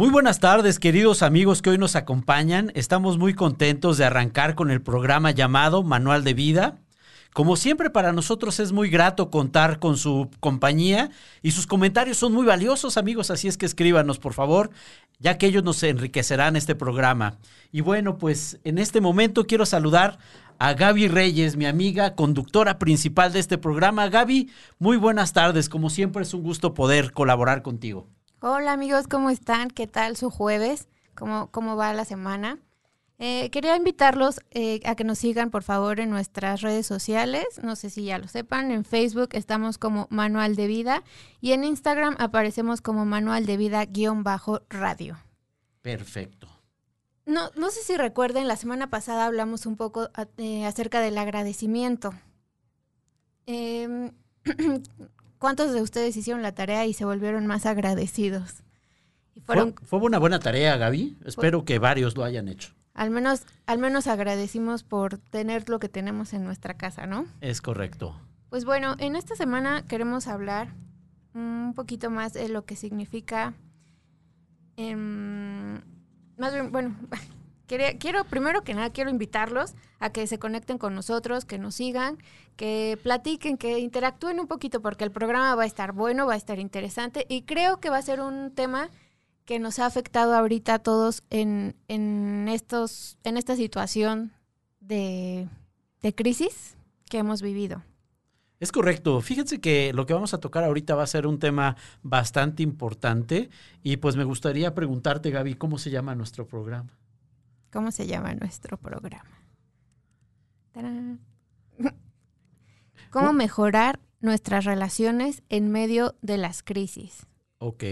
Muy buenas tardes, queridos amigos que hoy nos acompañan. Estamos muy contentos de arrancar con el programa llamado Manual de Vida. Como siempre, para nosotros es muy grato contar con su compañía y sus comentarios son muy valiosos, amigos, así es que escríbanos, por favor, ya que ellos nos enriquecerán este programa. Y bueno, pues en este momento quiero saludar a Gaby Reyes, mi amiga conductora principal de este programa. Gaby, muy buenas tardes, como siempre es un gusto poder colaborar contigo. Hola amigos, ¿cómo están? ¿Qué tal su jueves? ¿Cómo, cómo va la semana? Eh, quería invitarlos eh, a que nos sigan por favor en nuestras redes sociales. No sé si ya lo sepan. En Facebook estamos como Manual de Vida y en Instagram aparecemos como Manual de Vida-radio. Perfecto. No, no sé si recuerden, la semana pasada hablamos un poco eh, acerca del agradecimiento. ¿Cuántos de ustedes hicieron la tarea y se volvieron más agradecidos? fue, una buena tarea, Gaby. Espero que varios lo hayan hecho. Al menos, al menos agradecimos por tener lo que tenemos en nuestra casa, ¿no? Es correcto. Pues bueno, en esta semana queremos hablar un poquito más de lo que significa. Em, más bien, bueno, quiero, primero que nada, quiero invitarlos a que se conecten con nosotros, que nos sigan, que platiquen, que interactúen un poquito, porque el programa va a estar bueno, va a estar interesante y creo que va a ser un tema que nos ha afectado ahorita a todos en, estos, en esta situación de, de crisis que hemos vivido. Es correcto. Fíjense que lo que vamos a tocar ahorita va a ser un tema bastante importante y pues me gustaría preguntarte, Gaby, ¿cómo se llama nuestro programa? ¿Cómo se llama nuestro programa? ¿Cómo mejorar nuestras relaciones en medio de las crisis? Ok.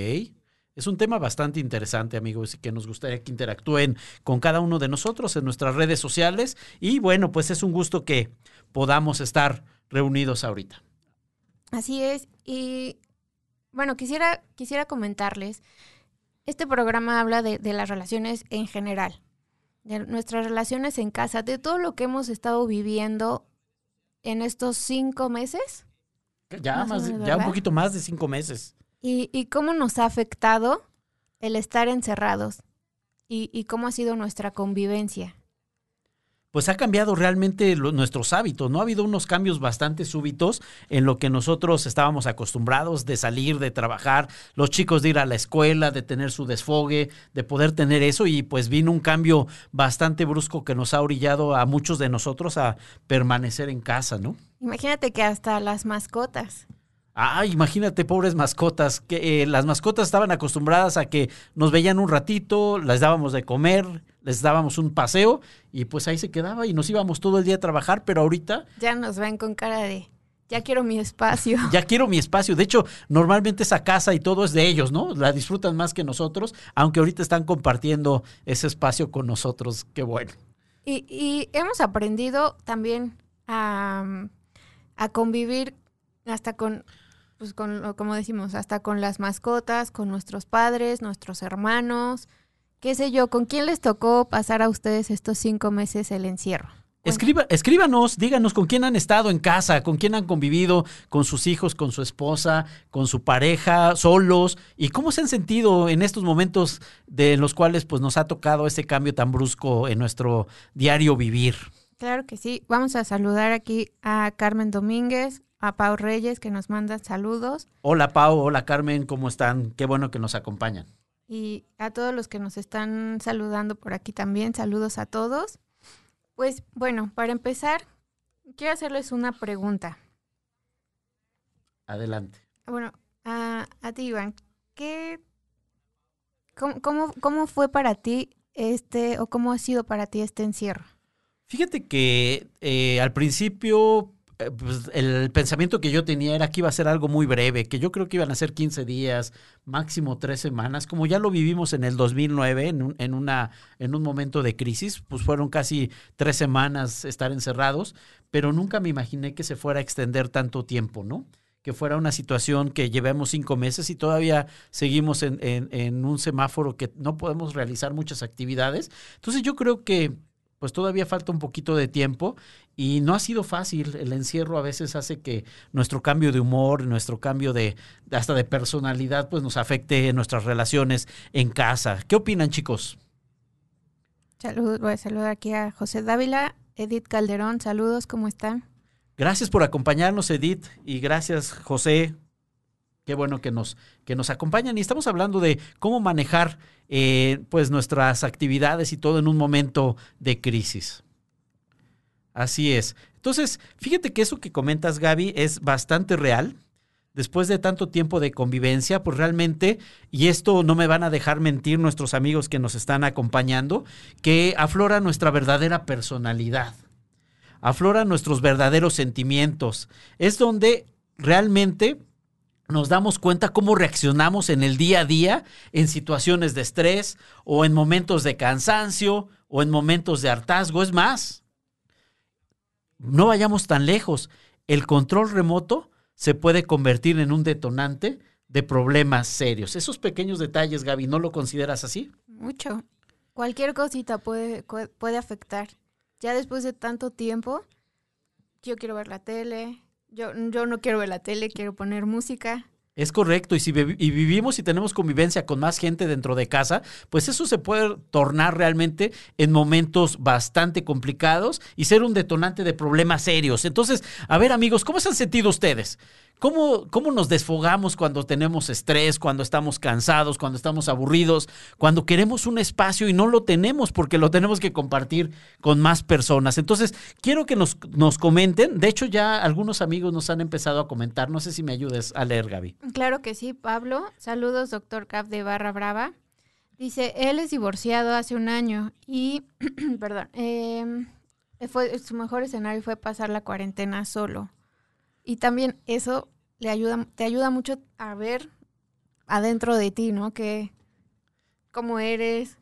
Es un tema bastante interesante, amigos, y que nos gustaría que interactúen con cada uno de nosotros en nuestras redes sociales. Y bueno, pues es un gusto que podamos estar reunidos ahorita. Así es. Y bueno, quisiera, quisiera comentarles, este programa habla de, de las relaciones en general de nuestras relaciones en casa, de todo lo que hemos estado viviendo en estos cinco meses. Ya, más, ya un poquito más de cinco meses. Y, y, cómo nos ha afectado el estar encerrados y, y cómo ha sido nuestra convivencia pues ha cambiado realmente nuestros hábitos, ¿no? Ha habido unos cambios bastante súbitos en lo que nosotros estábamos acostumbrados de salir, de trabajar, los chicos de ir a la escuela, de tener su desfogue, de poder tener eso y pues vino un cambio bastante brusco que nos ha orillado a muchos de nosotros a permanecer en casa, ¿no? Imagínate que hasta las mascotas. Ah, imagínate, pobres mascotas, que eh, las mascotas estaban acostumbradas a que nos veían un ratito, les dábamos de comer, les dábamos un paseo y pues ahí se quedaba y nos íbamos todo el día a trabajar, pero ahorita... Ya nos ven con cara de, ya quiero mi espacio. Ya quiero mi espacio. De hecho, normalmente esa casa y todo es de ellos, ¿no? La disfrutan más que nosotros, aunque ahorita están compartiendo ese espacio con nosotros. Qué bueno. Y, y hemos aprendido también a, a convivir hasta con pues con, como decimos, hasta con las mascotas, con nuestros padres, nuestros hermanos, qué sé yo, ¿con quién les tocó pasar a ustedes estos cinco meses el encierro? Escriba, escríbanos, díganos con quién han estado en casa, con quién han convivido, con sus hijos, con su esposa, con su pareja, solos, y cómo se han sentido en estos momentos de los cuales pues nos ha tocado ese cambio tan brusco en nuestro diario vivir. Claro que sí. Vamos a saludar aquí a Carmen Domínguez, a Pau Reyes que nos manda saludos. Hola Pau, hola Carmen, ¿cómo están? Qué bueno que nos acompañan. Y a todos los que nos están saludando por aquí también, saludos a todos. Pues bueno, para empezar, quiero hacerles una pregunta. Adelante. Bueno, a, ti Iván, ¿qué, cómo, cómo fue para ti este, o cómo ha sido para ti este encierro? Fíjate que eh, al principio pues, el pensamiento que yo tenía era que iba a ser algo muy breve, que yo creo que iban a ser 15 días, máximo tres semanas, como ya lo vivimos en el 2009, en un, en, una, en un momento de crisis, pues fueron casi tres semanas estar encerrados, pero nunca me imaginé que se fuera a extender tanto tiempo, ¿no? Que fuera una situación que llevemos cinco meses y todavía seguimos en un semáforo que no podemos realizar muchas actividades. Entonces yo creo que pues todavía falta un poquito de tiempo y no ha sido fácil. El encierro a veces hace que nuestro cambio de humor, nuestro cambio de hasta de personalidad, pues nos afecte en nuestras relaciones en casa. ¿Qué opinan, chicos? Salud, voy a saludar aquí a José Dávila, Edith Calderón, saludos, ¿cómo están? Gracias por acompañarnos, Edith, y gracias, José. Qué bueno que nos, que nos acompañan. Y estamos hablando de cómo manejar eh, pues nuestras actividades y todo en un momento de crisis. Así es. Entonces, fíjate que eso que comentas, Gaby, es bastante real. Después de tanto tiempo de convivencia, pues realmente, y esto no me van a dejar mentir nuestros amigos que nos están acompañando, que aflora nuestra verdadera personalidad afloran nuestros verdaderos sentimientos. Es donde realmente nos damos cuenta cómo reaccionamos en el día a día en situaciones de estrés o en momentos de cansancio o en momentos de hartazgo. Es más, no vayamos tan lejos. El control remoto se puede convertir en un detonante de problemas serios. Esos pequeños detalles, Gaby, ¿no lo consideras así? Mucho. Cualquier cosita puede, puede afectar ya después de tanto tiempo, yo quiero ver la tele, yo, yo no quiero ver la tele, quiero poner música. Es correcto, y si y vivimos y tenemos convivencia con más gente dentro de casa, pues eso se puede tornar realmente en momentos bastante complicados y ser un detonante de problemas serios. Entonces, a ver amigos, ¿cómo se han sentido ustedes? ¿Cómo, ¿Cómo nos desfogamos cuando tenemos estrés, cuando estamos cansados, cuando estamos aburridos, cuando queremos un espacio y no lo tenemos porque lo tenemos que compartir con más personas? Entonces, quiero que nos, nos comenten. De hecho, ya algunos amigos nos han empezado a comentar. No sé si me ayudes a leer, Gaby. Claro que sí, Pablo. Saludos, doctor Cap de Barra Brava. Dice, él es divorciado hace un año y, perdón, em, fue, su mejor escenario fue pasar la cuarentena solo. Y también eso le ayuda, te ayuda mucho a ver adentro de ti, ¿no? Que cómo eres,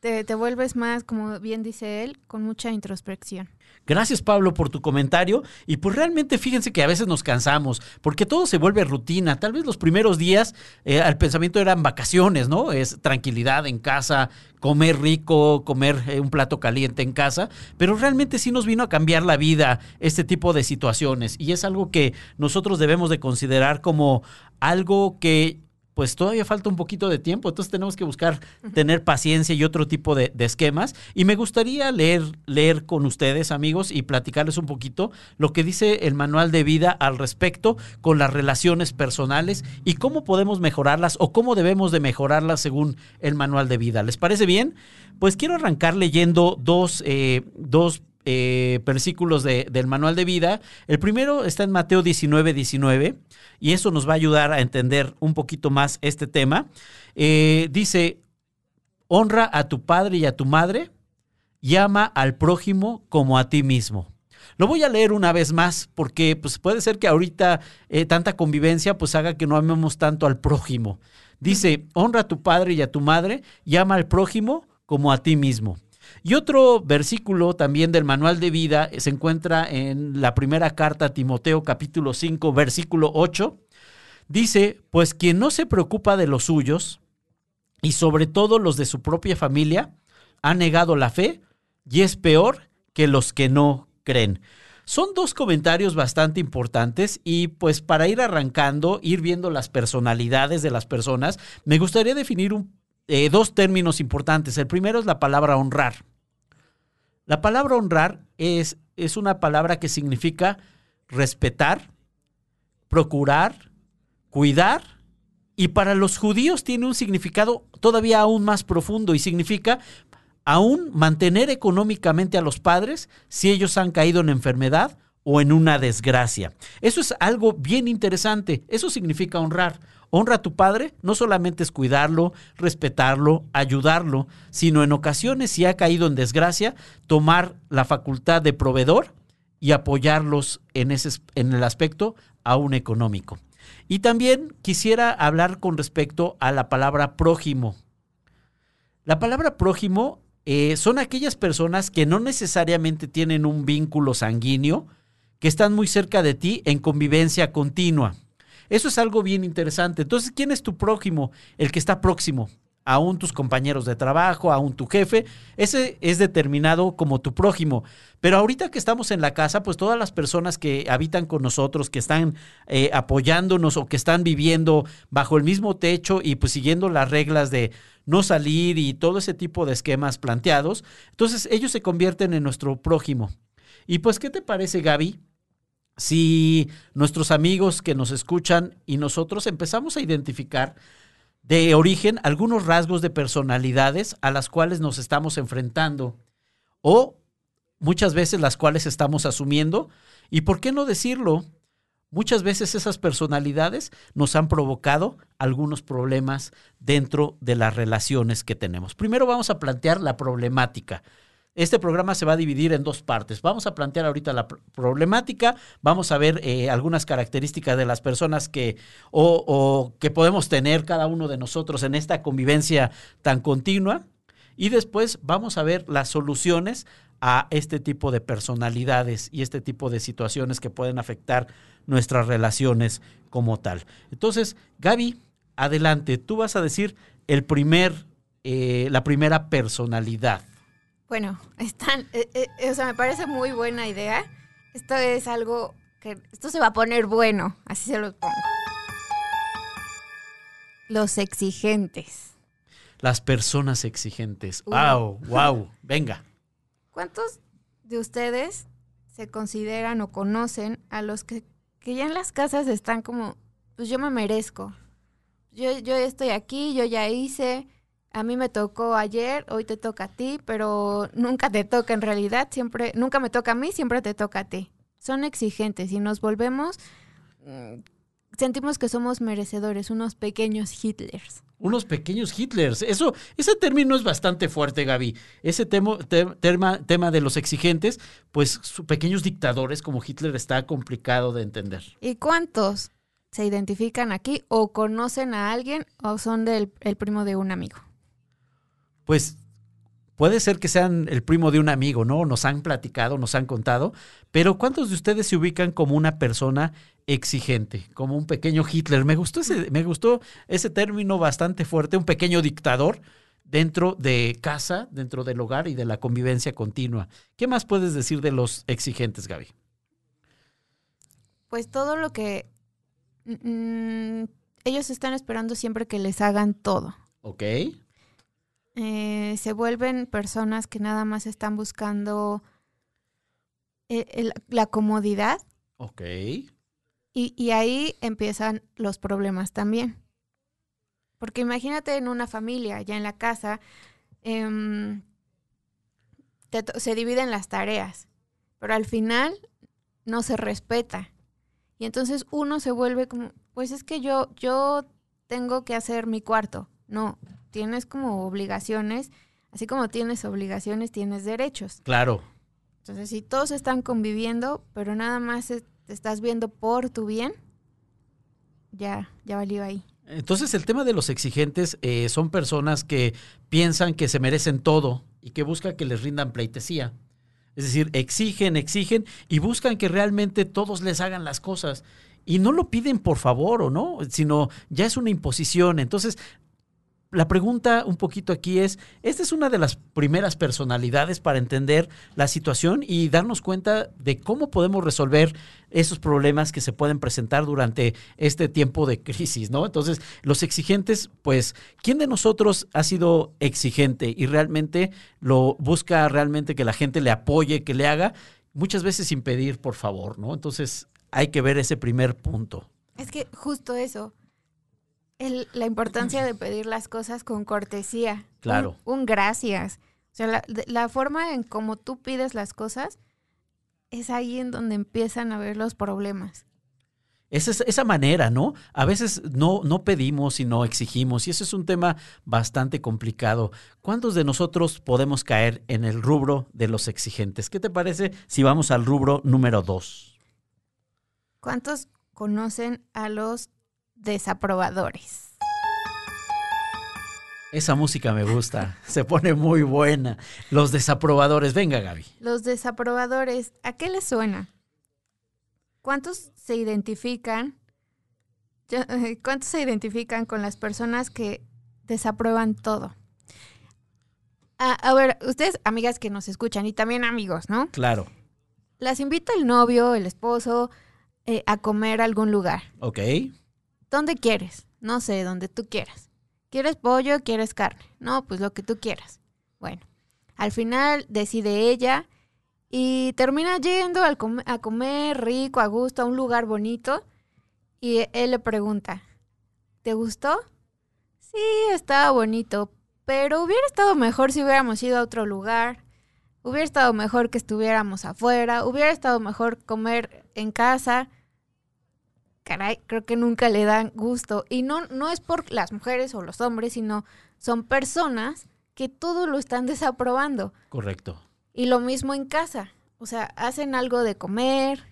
te, te vuelves más, como bien dice él, con mucha introspección. Gracias Pablo por tu comentario y pues realmente fíjense que a veces nos cansamos porque todo se vuelve rutina. Tal vez los primeros días eh, el pensamiento eran vacaciones, ¿no? Es tranquilidad en casa, comer rico, comer eh, un plato caliente en casa, pero realmente sí nos vino a cambiar la vida este tipo de situaciones y es algo que nosotros debemos de considerar como algo que pues todavía falta un poquito de tiempo, entonces tenemos que buscar tener paciencia y otro tipo de, esquemas. Y me gustaría leer, leer con ustedes, amigos, y platicarles un poquito lo que dice el manual de vida al respecto con las relaciones personales y cómo podemos mejorarlas o cómo debemos de mejorarlas según el manual de vida. ¿Les parece bien? Pues quiero arrancar leyendo dos, eh, dos eh, versículos del manual de vida. El primero está en Mateo 19, 19, y eso nos va a ayudar a entender un poquito más este tema. Eh, dice, honra a tu padre y a tu madre, llama al prójimo como a ti mismo. Lo voy a leer una vez más porque pues, puede ser que ahorita eh, tanta convivencia pues haga que no amemos tanto al prójimo. Dice, honra a tu padre y a tu madre, llama al prójimo como a ti mismo. Y otro versículo también del manual de vida se encuentra en la primera carta a Timoteo capítulo 5 versículo 8. Dice, pues quien no se preocupa de los suyos, y sobre todo los de su propia familia, ha negado la fe y es peor que los que no creen. Son dos comentarios bastante importantes y pues para ir arrancando, ir viendo las personalidades de las personas, me gustaría definir un eh, dos términos importantes. El primero es la palabra honrar. La palabra honrar es, es una palabra que significa respetar, procurar, cuidar y para los judíos tiene un significado todavía aún más profundo y significa aún mantener económicamente a los padres si ellos han caído en enfermedad o en una desgracia. Eso es algo bien interesante. Eso significa honrar. Honra a tu padre no solamente es cuidarlo, respetarlo, ayudarlo, sino en ocasiones, si ha caído en desgracia, tomar la facultad de proveedor y apoyarlos en, ese, en el aspecto aún económico. Y también quisiera hablar con respecto a la palabra prójimo. La palabra prójimo eh, son aquellas personas que no necesariamente tienen un vínculo sanguíneo, que están muy cerca de ti en convivencia continua. Eso es algo bien interesante. Entonces, ¿quién es tu prójimo? El que está próximo aún tus compañeros de trabajo, aún tu jefe, ese es determinado como tu prójimo. Pero ahorita que estamos en la casa, pues todas las personas que habitan con nosotros, que están eh, apoyándonos o que están viviendo bajo el mismo techo y pues siguiendo las reglas de no salir y todo ese tipo de esquemas planteados, entonces ellos se convierten en nuestro prójimo. Y pues, ¿qué te parece, Gaby? Si nuestros amigos que nos escuchan y nosotros empezamos a identificar de origen algunos rasgos de personalidades a las cuales nos estamos enfrentando o muchas veces las cuales estamos asumiendo. ¿Y por qué no decirlo? Muchas veces esas personalidades nos han provocado algunos problemas dentro de las relaciones que tenemos. Primero vamos a plantear la problemática. Este programa se va a dividir en dos partes. Vamos a plantear ahorita la problemática, vamos a ver eh, algunas características de las personas que o, que podemos tener cada uno de nosotros en esta convivencia tan continua y después vamos a ver las soluciones a este tipo de personalidades y este tipo de situaciones que pueden afectar nuestras relaciones como tal. Entonces, Gaby, adelante, tú vas a decir el primer, eh, la primera personalidad. Bueno, están, eh, eh, o sea, me parece muy buena idea. Esto es algo que, esto se va a poner bueno, así se lo pongo. Los exigentes. Las personas exigentes. Wow, wow, venga. ¿Cuántos de ustedes se consideran o conocen a los que, que ya en las casas están como, pues yo me merezco? Yo, yo estoy aquí, yo ya hice, a mí me tocó ayer, hoy te toca a ti, pero nunca te toca en realidad, siempre, nunca me toca a mí, siempre te toca a ti. Son exigentes y nos volvemos, mm, sentimos que somos merecedores, unos pequeños Hitlers. Unos pequeños Hitlers. Eso, ese término es bastante fuerte, Gaby. Ese tema, tema de los exigentes, pues pequeños dictadores como Hitler está complicado de entender. ¿Y cuántos se identifican aquí o conocen a alguien o son del el primo de un amigo? Pues puede ser que sean el primo de un amigo, ¿no? Nos han platicado, nos han contado, pero ¿cuántos de ustedes se ubican como una persona exigente, como un pequeño Hitler? Me gustó ese, me gustó ese término bastante fuerte, un pequeño dictador dentro de casa, dentro del hogar y de la convivencia continua. ¿Qué más puedes decir de los exigentes, Gaby? Pues todo lo que mm, mm, ellos están esperando siempre que les hagan todo. Ok. Eh, se vuelven personas que nada más están buscando eh, la comodidad. Ok. Y, ahí empiezan los problemas también. Porque imagínate en una familia, ya en la casa, em, se dividen las tareas, pero al final no se respeta. Y entonces uno se vuelve como, pues es que yo, yo tengo que hacer mi cuarto. No, tienes como obligaciones, así como tienes obligaciones, tienes derechos. Claro. Entonces, si todos están conviviendo, pero nada más te estás viendo por tu bien, ya, ya valió ahí. Entonces, el tema de los exigentes eh, son personas que piensan que se merecen todo y que buscan que les rindan pleitesía. Es decir, exigen, exigen y buscan que realmente todos les hagan las cosas. Y no lo piden por favor o no, sino ya es una imposición. Entonces, la pregunta un poquito aquí es, esta es una de las primeras personalidades para entender la situación y darnos cuenta de cómo podemos resolver esos problemas que se pueden presentar durante este tiempo de crisis, ¿no? Entonces, los exigentes, pues, ¿quién de nosotros ha sido exigente y realmente lo busca realmente que la gente le apoye, que le haga, muchas veces sin pedir por favor, ¿no? Entonces, hay que ver ese primer punto. Es que justo eso, la importancia de pedir las cosas con cortesía. Claro. Un, gracias. O sea, la, forma en cómo tú pides las cosas es ahí en donde empiezan a ver los problemas. Esa, esa manera, ¿no? A veces no, no pedimos, sino exigimos, y eso es un tema bastante complicado. ¿Cuántos de nosotros podemos caer en el rubro de los exigentes? ¿Qué te parece si vamos al rubro número dos? ¿Cuántos conocen a los desaprobadores. Esa música me gusta, se pone muy buena. Los desaprobadores, venga Gaby. Los desaprobadores, ¿a qué les suena? ¿Cuántos se identifican? ¿Cuántos se identifican con las personas que desaprueban todo. A, a ver, ustedes, amigas que nos escuchan y también amigos, ¿no? Claro. Las invita el novio, el esposo, eh, a comer a algún lugar. Ok. ¿Dónde quieres? No sé, donde tú quieras. ¿Quieres pollo? ¿Quieres carne? No, pues lo que tú quieras. Bueno, al final decide ella y termina yendo a comer rico, a gusto, a un lugar bonito. Y él le pregunta, ¿te gustó? Sí, estaba bonito, pero hubiera estado mejor si hubiéramos ido a otro lugar. Hubiera estado mejor que estuviéramos afuera. Hubiera estado mejor comer en casa. Caray, creo que nunca le dan gusto. Y no, no es por las mujeres o los hombres, sino son personas que todo lo están desaprobando. Correcto. Y lo mismo en casa. O sea, hacen algo de comer,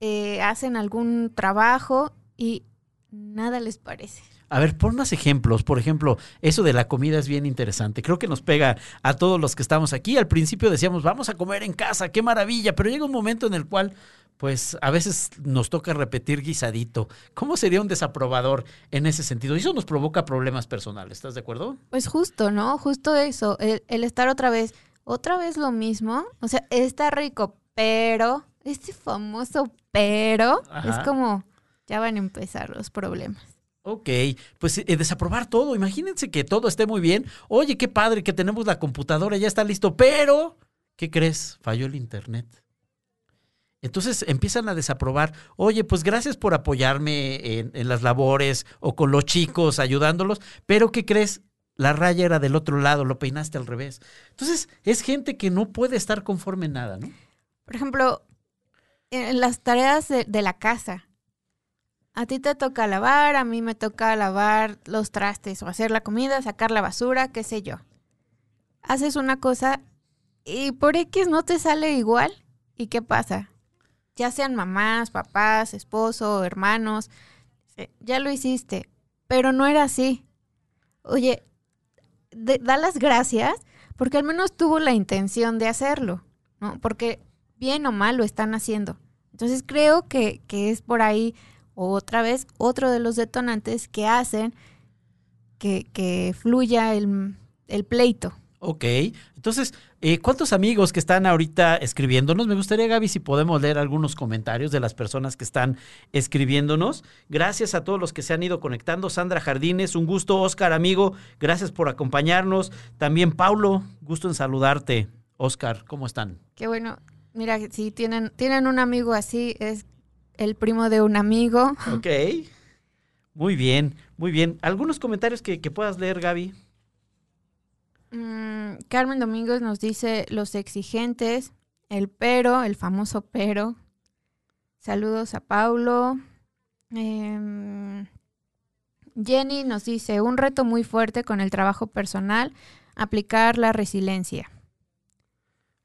eh, hacen algún trabajo y nada les parece. A ver, pon más ejemplos. Por ejemplo, eso de la comida es bien interesante. Creo que nos pega a todos los que estamos aquí. Al principio decíamos, vamos a comer en casa, qué maravilla, pero llega un momento en el cual, pues, a veces nos toca repetir guisadito. ¿Cómo sería un desaprobador en ese sentido? Y eso nos provoca problemas personales, ¿estás de acuerdo? Pues justo, ¿no? Justo eso, el, el estar otra vez, otra vez lo mismo. O sea, está rico, pero, este famoso pero, Ajá. es como, ya van a empezar los problemas. Ok, pues eh, desaprobar todo. Imagínense que todo esté muy bien. Oye, qué padre que tenemos la computadora, ya está listo, pero, ¿qué crees? Falló el internet. Entonces empiezan a desaprobar. Oye, pues gracias por apoyarme en, las labores o con los chicos, ayudándolos, pero ¿qué crees? La raya era del otro lado, lo peinaste al revés. Entonces, es gente que no puede estar conforme en nada, ¿no? Por ejemplo, en las tareas de, de la casa. A ti te toca lavar, a mí me toca lavar los trastes o hacer la comida, sacar la basura, qué sé yo. Haces una cosa y por X no te sale igual. ¿Y qué pasa? Ya sean mamás, papás, esposo, hermanos, eh, ya lo hiciste, pero no era así. Oye, de- da las gracias porque al menos tuvo la intención de hacerlo, ¿no? Porque bien o mal lo están haciendo. Entonces creo que, que es por ahí otra vez otro de los detonantes que hacen que, que fluya el, el pleito. Ok, entonces, eh, ¿cuántos amigos que están ahorita escribiéndonos? Me gustaría, Gaby, si podemos leer algunos comentarios de las personas que están escribiéndonos. Gracias a todos los que se han ido conectando. Sandra Jardines, un gusto. Oscar, amigo, gracias por acompañarnos. También Paulo, gusto en saludarte. Oscar, ¿cómo están? Qué bueno. Mira, si tienen, tienen un amigo así, es el primo de un amigo. Ok. Muy bien, muy bien. ¿Algunos comentarios que, que puedas leer, Gaby? Mm, Carmen Domingos nos dice los exigentes, el pero, el famoso pero. Saludos a Paulo. Em, Jenny nos dice un reto muy fuerte con el trabajo personal, aplicar la resiliencia.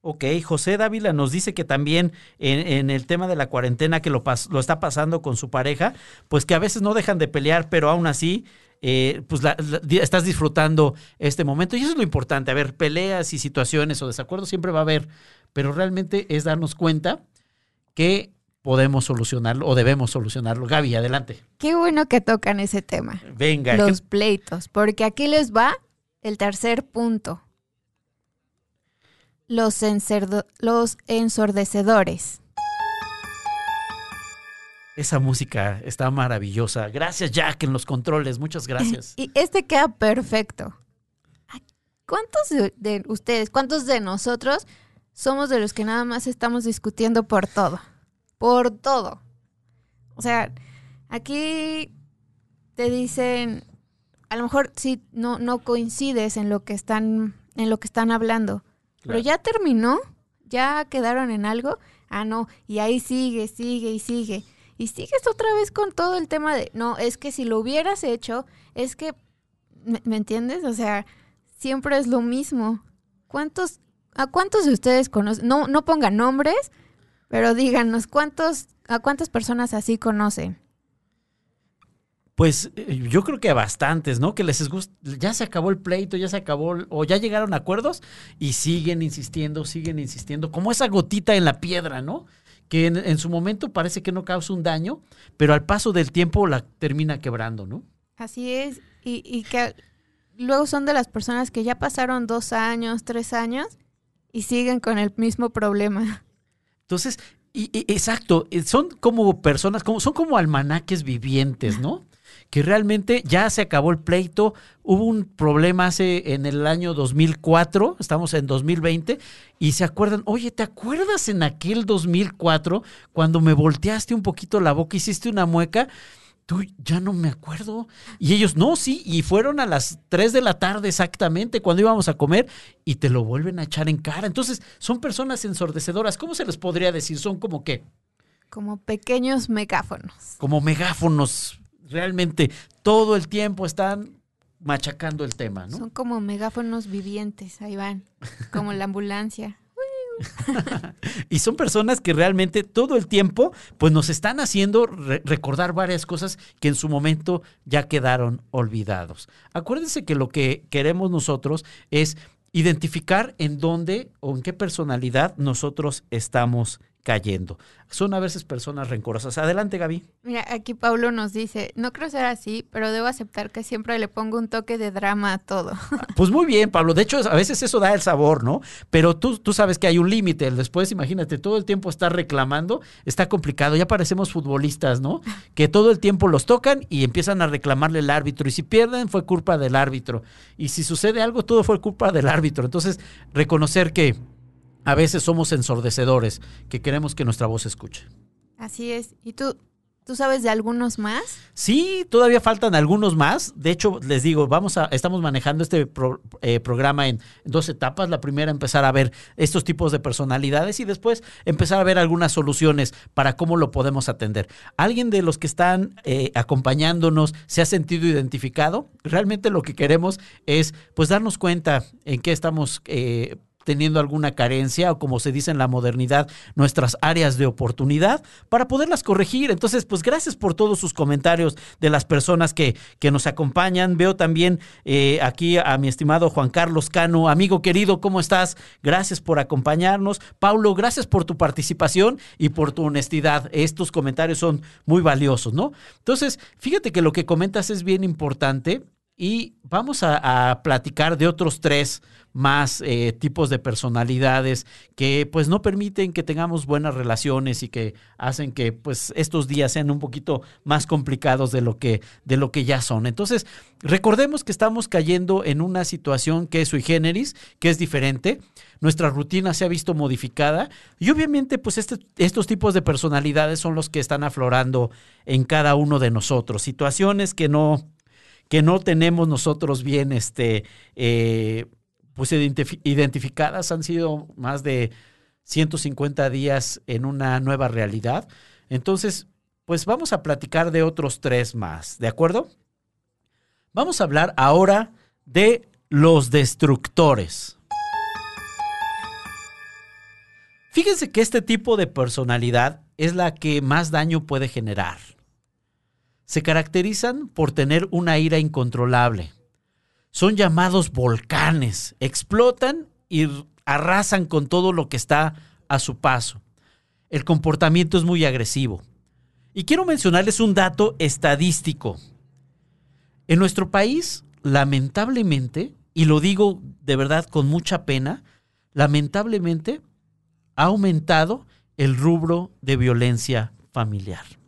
Ok, José Dávila nos dice que también en, en el tema de la cuarentena que lo, pas- lo está pasando con su pareja, pues que a veces no dejan de pelear, pero aún así, eh, pues la- la- di- estás disfrutando este momento. Y eso es lo importante, a ver, peleas y situaciones o desacuerdos siempre va a haber, pero realmente es darnos cuenta que podemos solucionarlo o debemos solucionarlo. Gaby, adelante. Qué bueno que tocan ese tema, Venga. los ¿qué- pleitos, porque aquí les va el tercer punto. Los, los ensordecedores. esa música está maravillosa. Gracias, Jack, en los controles. Muchas gracias. Y este queda perfecto. ¿Cuántos de, de ustedes, cuántos de nosotros somos de los que nada más estamos discutiendo por todo? Por todo. O sea, aquí te dicen, a lo mejor sí no, no coincides en lo que están, en lo que están hablando. Pero ya terminó, ya quedaron en algo. Ah, no, y ahí sigue, sigue y sigue. Y sigues otra vez con todo el tema de, no, es que si lo hubieras hecho, es que, ¿me, me entiendes? O sea, siempre es lo mismo. ¿Cuántos, a cuántos de ustedes conocen? No, no pongan nombres, pero díganos, ¿cuántos, a cuántas personas así conocen? Pues eh, yo creo que a bastantes, ¿no? Que les gusta, ya se acabó el pleito, ya se acabó, el- o ya llegaron a acuerdos y siguen insistiendo, siguen insistiendo, como esa gotita en la piedra, ¿no? Que en, en su momento parece que no causa un daño, pero al paso del tiempo la termina quebrando, ¿no? Así es, y, y que luego son de las personas que ya pasaron dos años, tres años y siguen con el mismo problema. Entonces, y, exacto, eh, son como personas, como, son como almanaques vivientes, ¿no? Que realmente ya se acabó el pleito. Hubo un problema hace en el año 2004, estamos en 2020, y se acuerdan, oye, ¿te acuerdas en aquel 2004 cuando me volteaste un poquito la boca, hiciste una mueca? Tú ya no me acuerdo. Y ellos, no, sí, y fueron a las 3 de la tarde exactamente cuando íbamos a comer y te lo vuelven a echar en cara. Entonces, son personas ensordecedoras. ¿Cómo se les podría decir? Son como qué? Como pequeños megáfonos. Como megáfonos realmente todo el tiempo están machacando el tema, ¿no? Son como megáfonos vivientes, ahí van, como la ambulancia. y son personas que realmente todo el tiempo pues nos están haciendo recordar varias cosas que en su momento ya quedaron olvidados. Acuérdense que lo que queremos nosotros es identificar en dónde o en qué personalidad nosotros estamos cayendo. Son a veces personas rencorosas. Adelante, Gaby. Mira, aquí Pablo nos dice, no creo ser así, pero debo aceptar que siempre le pongo un toque de drama a todo. Pues muy bien, Pablo. De hecho, a veces eso da el sabor, ¿no? Pero tú, tú sabes que hay un límite. Después, imagínate, todo el tiempo estar reclamando, está complicado. Ya parecemos futbolistas, ¿no? Que todo el tiempo los tocan y empiezan a reclamarle al árbitro. Y si pierden, fue culpa del árbitro. Y si sucede algo, todo fue culpa del árbitro. Entonces, reconocer que a veces somos ensordecedores, que queremos que nuestra voz se escuche. Así es. ¿Y tú, tú sabes de algunos más? Sí, todavía faltan algunos más. De hecho, les digo, vamos a, estamos manejando este eh, programa en, dos etapas. La primera, empezar a ver estos tipos de personalidades y después empezar a ver algunas soluciones para cómo lo podemos atender. ¿Alguien de los que están eh, acompañándonos se ha sentido identificado? Realmente lo que queremos es, pues, darnos cuenta en qué estamos eh, teniendo alguna carencia o como se dice en la modernidad, nuestras áreas de oportunidad para poderlas corregir. Entonces, pues gracias por todos sus comentarios de las personas que, que nos acompañan. Veo también eh, aquí a mi estimado Juan Carlos Cano, amigo querido, ¿cómo estás? Gracias por acompañarnos. Paulo, gracias por tu participación y por tu honestidad. Estos comentarios son muy valiosos, ¿no? Entonces, fíjate que lo que comentas es bien importante y vamos a, platicar de otros tres más eh, tipos de personalidades que pues no permiten que tengamos buenas relaciones y que hacen que pues estos días sean un poquito más complicados de lo que de lo que ya son. Entonces, recordemos que estamos cayendo en una situación que es sui generis, que es diferente. Nuestra rutina se ha visto modificada y obviamente pues este, estos tipos de personalidades son los que están aflorando en cada uno de nosotros. Situaciones que no que no tenemos nosotros bien este, eh, pues identificadas. Han sido más de 150 días en una nueva realidad. Entonces, pues vamos a platicar de otros tres más, ¿de acuerdo? Vamos a hablar ahora de los destructores. Fíjense que este tipo de personalidad es la que más daño puede generar se caracterizan por tener una ira incontrolable. Son llamados volcanes, explotan y arrasan con todo lo que está a su paso. El comportamiento es muy agresivo. Y quiero mencionarles un dato estadístico. En nuestro país, lamentablemente, y lo digo de verdad con mucha pena, lamentablemente ha aumentado el rubro de violencia familiar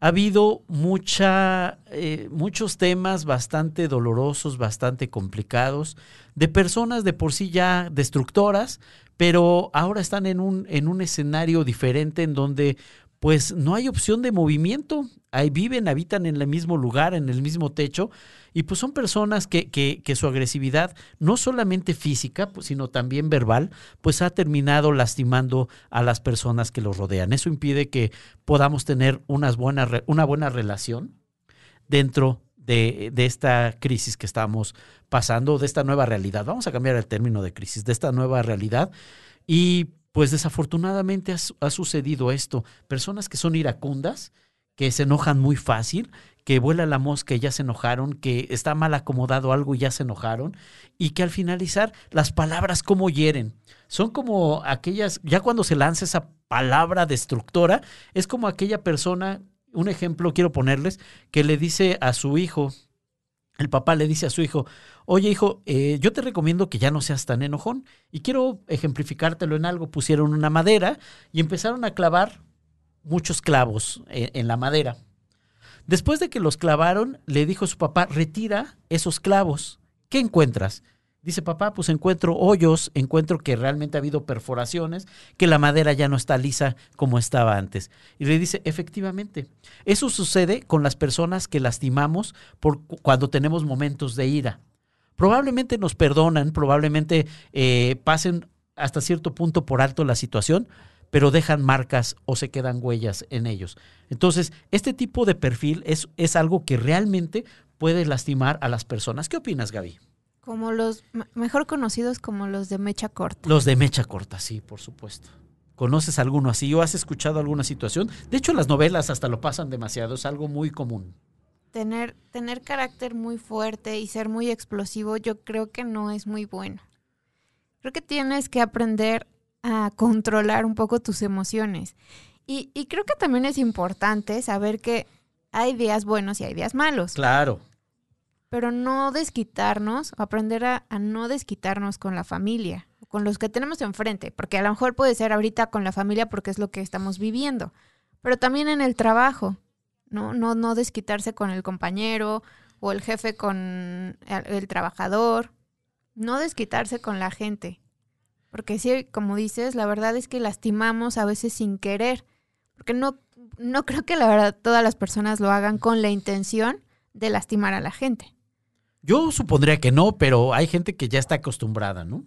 ha habido mucha, eh, muchos temas bastante dolorosos, bastante complicados, de personas de por sí ya destructoras, pero ahora están en un, en un escenario diferente en donde pues no hay opción de movimiento. Ahí viven, habitan en el mismo lugar, en el mismo techo, y pues son personas que, que, su agresividad, no solamente física, pues, sino también verbal, pues ha terminado lastimando a las personas que los rodean. Eso impide que podamos tener unas buenas, una buena relación dentro de, de, esta crisis que estamos pasando, de esta nueva realidad. Vamos a cambiar el término de crisis, de esta nueva realidad. Y pues desafortunadamente ha sucedido esto. Personas que son iracundas, que se enojan muy fácil, que vuela la mosca y ya se enojaron, que está mal acomodado algo y ya se enojaron, y que al finalizar las palabras como hieren. Son como aquellas, ya cuando se lanza esa palabra destructora, es como aquella persona, un ejemplo quiero ponerles, que le dice a su hijo, el papá le dice a su hijo, oye hijo, eh, yo te recomiendo que ya no seas tan enojón y quiero ejemplificártelo en algo. Pusieron una madera y empezaron a clavar muchos clavos en, en la madera. Después de que los clavaron, le dijo su papá, retira esos clavos. ¿Qué encuentras? Dice papá, pues encuentro hoyos, encuentro que realmente ha habido perforaciones, que la madera ya no está lisa como estaba antes. Y le dice, efectivamente, eso sucede con las personas que lastimamos por cuando tenemos momentos de ira. Probablemente nos perdonan, probablemente eh, pasen hasta cierto punto por alto la situación, pero dejan marcas o se quedan huellas en ellos. Entonces, este tipo de perfil es, es algo que realmente puede lastimar a las personas. ¿Qué opinas, Gaby? Como los mejor conocidos como los de mecha corta. Los de mecha corta, sí, por supuesto. ¿Conoces alguno así o has escuchado alguna situación? De hecho, las novelas hasta lo pasan demasiado, es algo muy común. Tener, tener carácter muy fuerte y ser muy explosivo, yo creo que no es muy bueno. Creo que tienes que aprender a controlar un poco tus emociones. Y, y creo que también es importante saber que hay días buenos y hay días malos. Claro pero no desquitarnos, aprender a, no desquitarnos con la familia, con los que tenemos enfrente, porque a lo mejor puede ser ahorita con la familia porque es lo que estamos viviendo, pero también en el trabajo, ¿no? No, no desquitarse con el compañero o el jefe con el, el trabajador, no desquitarse con la gente, porque sí, como dices, la verdad es que lastimamos a veces sin querer, porque no, no creo que la verdad todas las personas lo hagan con la intención de lastimar a la gente. Yo supondría que no, pero hay gente que ya está acostumbrada, ¿no?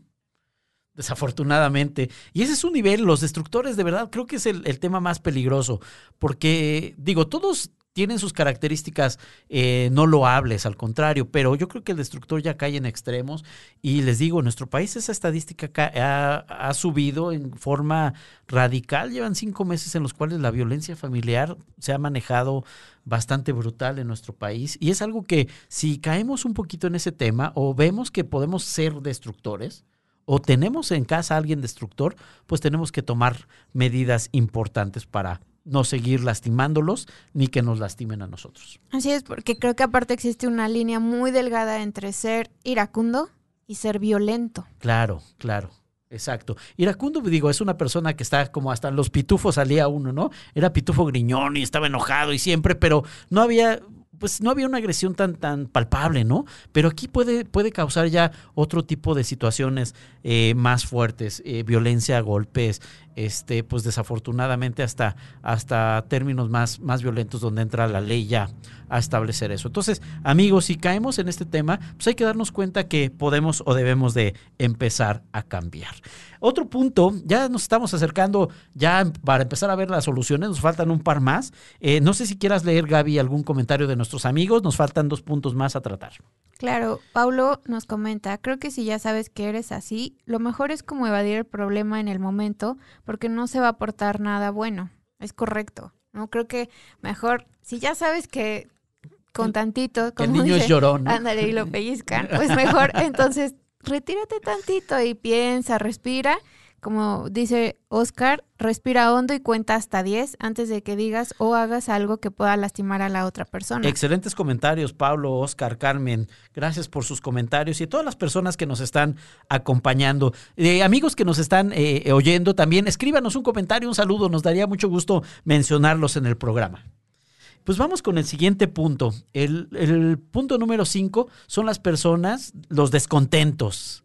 Desafortunadamente. Y ese es un nivel, los destructores de verdad creo que es el, el tema más peligroso, porque digo, todos tienen sus características eh, no loables, al contrario, pero yo creo que el destructor ya cae en extremos y les digo, en nuestro país esa estadística ha, ha, subido en forma radical. Llevan cinco meses en los cuales la violencia familiar se ha manejado bastante brutal en nuestro país y es algo que si caemos un poquito en ese tema o vemos que podemos ser destructores, o tenemos en casa a alguien destructor, pues tenemos que tomar medidas importantes para no seguir lastimándolos ni que nos lastimen a nosotros. Así es, porque creo que aparte existe una línea muy delgada entre ser iracundo y ser violento. Claro, claro. Exacto. Iracundo, digo, es una persona que está como hasta los pitufos salía uno, ¿no? Era pitufo griñón y estaba enojado y siempre, pero no había pues no había una agresión tan, tan palpable, ¿no? Pero aquí puede, puede causar ya otro tipo de situaciones eh, más fuertes, eh, violencia, golpes, este, pues desafortunadamente hasta, hasta términos más, más violentos donde entra la ley ya a establecer eso. Entonces, amigos, si caemos en este tema, pues hay que darnos cuenta que podemos o debemos de empezar a cambiar. Otro punto, ya nos estamos acercando ya para empezar a ver las soluciones, nos faltan un par más. Eh, no sé si quieras leer, Gaby, algún comentario de nuestros amigos, nos faltan dos puntos más a tratar. Claro, Paulo nos comenta, creo que si ya sabes que eres así, lo mejor es como evadir el problema en el momento, porque no se va a aportar nada bueno. Es correcto. No creo que mejor, si ya sabes que con tantito, como el niño es llorón, ándale y lo pellizcan, pues mejor entonces retírate tantito y piensa, respira como dice Oscar, respira hondo y cuenta hasta 10 antes de que digas o hagas algo que pueda lastimar a la otra persona. Excelentes comentarios, Pablo, Oscar, Carmen. Gracias por sus comentarios y a todas las personas que nos están acompañando. Eh, amigos que nos están eh, oyendo también, escríbanos un comentario, un saludo. Nos daría mucho gusto mencionarlos en el programa. Pues vamos con el siguiente punto. El, el punto número 5 son las personas, los descontentos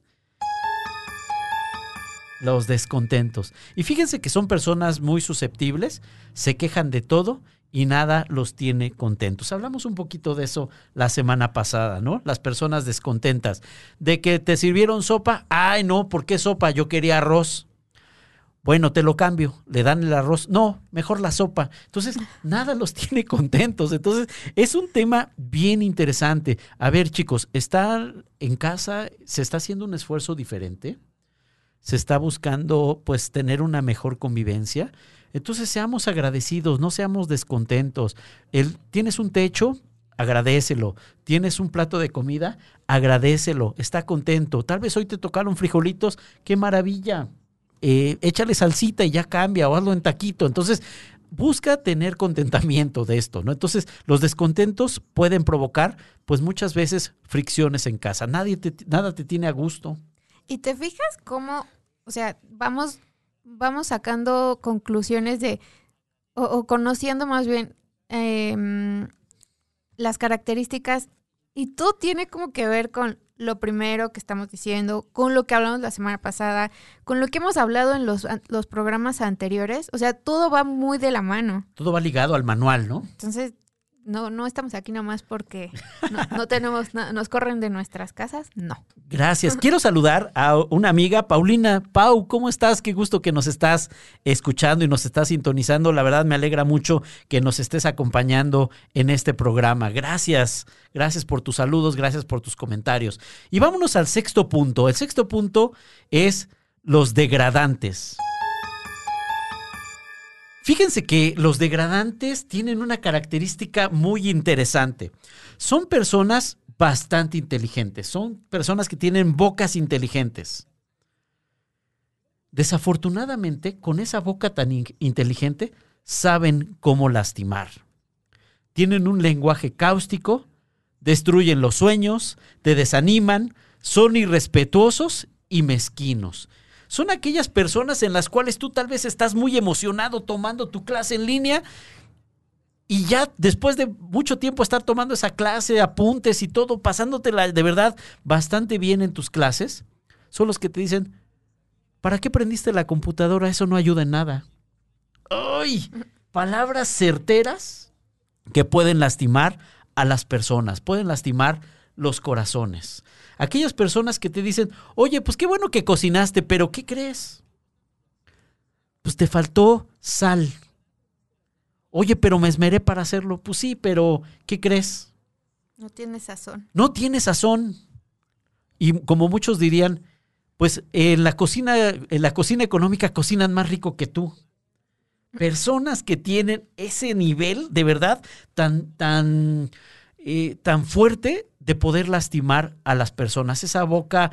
los descontentos. Y fíjense que son personas muy susceptibles, se quejan de todo y nada los tiene contentos. Hablamos un poquito de eso la semana pasada, ¿no? Las personas descontentas. De que te sirvieron sopa, ay no, ¿por qué sopa? Yo quería arroz. Bueno, te lo cambio, le dan el arroz. No, mejor la sopa. Entonces, nada los tiene contentos. Entonces, es un tema bien interesante. A ver, chicos, ¿está en casa? ¿Se está haciendo un esfuerzo diferente? Se está buscando pues tener una mejor convivencia. Entonces seamos agradecidos, no seamos descontentos. El, tienes un techo, agradecelo. Tienes un plato de comida, agradecelo. Está contento. Tal vez hoy te tocaron frijolitos, qué maravilla. Eh, échale salsita y ya cambia o hazlo en taquito. Entonces, busca tener contentamiento de esto, ¿no? Entonces, los descontentos pueden provocar, pues muchas veces, fricciones en casa. Nadie te, nada te tiene a gusto. Y te fijas cómo, o sea, vamos, vamos sacando conclusiones de, o, o conociendo más bien em, las características, y todo tiene como que ver con lo primero que estamos diciendo, con lo que hablamos la semana pasada, con lo que hemos hablado en los, los programas anteriores. O sea, todo va muy de la mano. Todo va ligado al manual, ¿no? Entonces, no, no estamos aquí nomás porque no, no tenemos, no, nos corren de nuestras casas, no. Gracias. Quiero saludar a una amiga, Paulina. Pau, ¿cómo estás? Qué gusto que nos estás escuchando y nos estás sintonizando. La verdad me alegra mucho que nos estés acompañando en este programa. Gracias. Gracias por tus saludos, gracias por tus comentarios. Y vámonos al sexto punto. El sexto punto es los degradantes. Fíjense que los degradantes tienen una característica muy interesante. Son personas bastante inteligentes, son personas que tienen bocas inteligentes. Desafortunadamente, con esa boca tan in inteligente, saben cómo lastimar. Tienen un lenguaje cáustico, destruyen los sueños, te desaniman, son irrespetuosos y mezquinos son aquellas personas en las cuales tú tal vez estás muy emocionado tomando tu clase en línea y ya después de mucho tiempo estar tomando esa clase, apuntes y todo, pasándotela de verdad bastante bien en tus clases, son los que te dicen, ¿para qué prendiste la computadora? Eso no ayuda en nada. ¡Ay! Palabras certeras que pueden lastimar a las personas, pueden lastimar los corazones. Aquellas personas que te dicen, oye, pues qué bueno que cocinaste, pero ¿qué crees? Pues te faltó sal. Oye, pero me esmeré para hacerlo. Pues sí, pero ¿qué crees? No tiene sazón. No tiene sazón. Y como muchos dirían, pues en la cocina, en la cocina económica cocinan más rico que tú. Personas que tienen ese nivel de verdad tan, tan, eh, tan fuerte de poder lastimar a las personas. Esa boca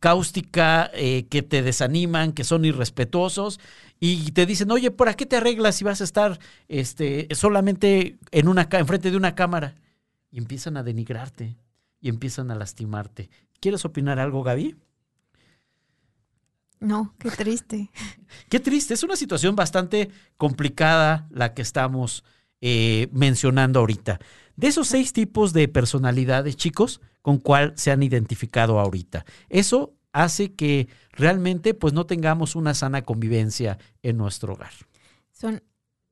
cáustica eh, que te desaniman, que son irrespetuosos y te dicen, oye, ¿por qué te arreglas si vas a estar este, solamente en una, enfrente de una cámara? Y empiezan a denigrarte y empiezan a lastimarte. ¿Quieres opinar algo, Gaby? No, qué triste. qué triste. Es una situación bastante complicada la que estamos eh, mencionando ahorita. De esos seis tipos de personalidades, chicos, ¿con cuál se han identificado ahorita? Eso hace que realmente pues no tengamos una sana convivencia en nuestro hogar. Son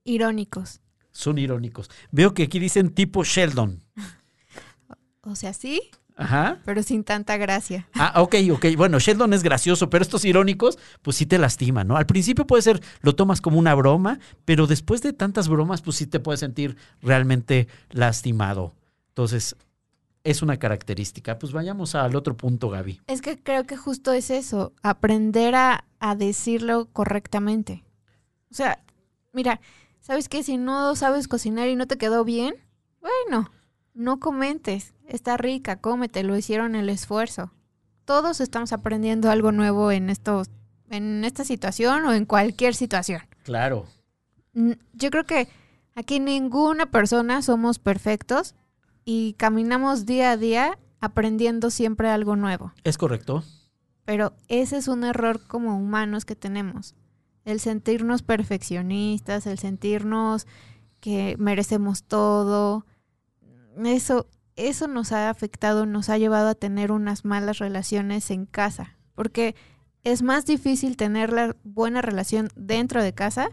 irónicos. Son irónicos. Veo que aquí dicen tipo Sheldon. O sea, sí, Ajá. pero sin tanta gracia. Ah, ok, ok. Bueno, Sheldon es gracioso, pero estos irónicos, pues sí te lastiman, ¿no? Al principio puede ser, lo tomas como una broma, pero después de tantas bromas, pues sí te puedes sentir realmente lastimado. Entonces, es una característica. Pues vayamos al otro punto, Gaby. Es que creo que justo es eso, aprender a, a decirlo correctamente. O sea, mira, ¿sabes qué? Si no sabes cocinar y no te quedó bien, bueno, no comentes. Está rica, cómete, lo hicieron el esfuerzo. Todos estamos aprendiendo algo nuevo en estos, en esta situación o en cualquier situación. Claro. Yo creo que aquí ninguna persona somos perfectos y caminamos día a día aprendiendo siempre algo nuevo. Es correcto. Pero ese es un error como humanos que tenemos. El sentirnos perfeccionistas, el sentirnos que merecemos todo. Eso, eso nos ha afectado, nos ha llevado a tener unas malas relaciones en casa. Porque es más difícil tener la buena relación dentro de casa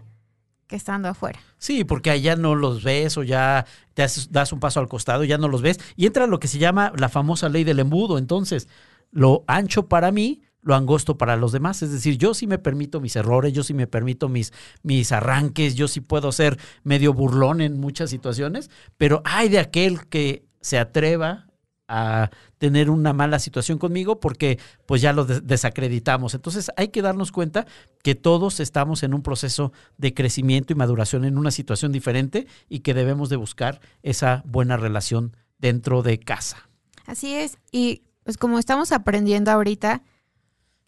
que estando afuera. Sí, porque allá no los ves o ya te das un paso al costado, ya no los ves. Y entra lo que se llama la famosa ley del embudo. Entonces, lo ancho para mí, lo angosto para los demás. Es decir, yo sí me permito mis errores, yo sí me permito mis, mis arranques, yo sí puedo ser medio burlón en muchas situaciones, pero hay de aquel que se atreva a tener una mala situación conmigo porque pues ya lo desacreditamos. Entonces hay que darnos cuenta que todos estamos en un proceso de crecimiento y maduración en una situación diferente y que debemos de buscar esa buena relación dentro de casa. Así es. Y pues como estamos aprendiendo ahorita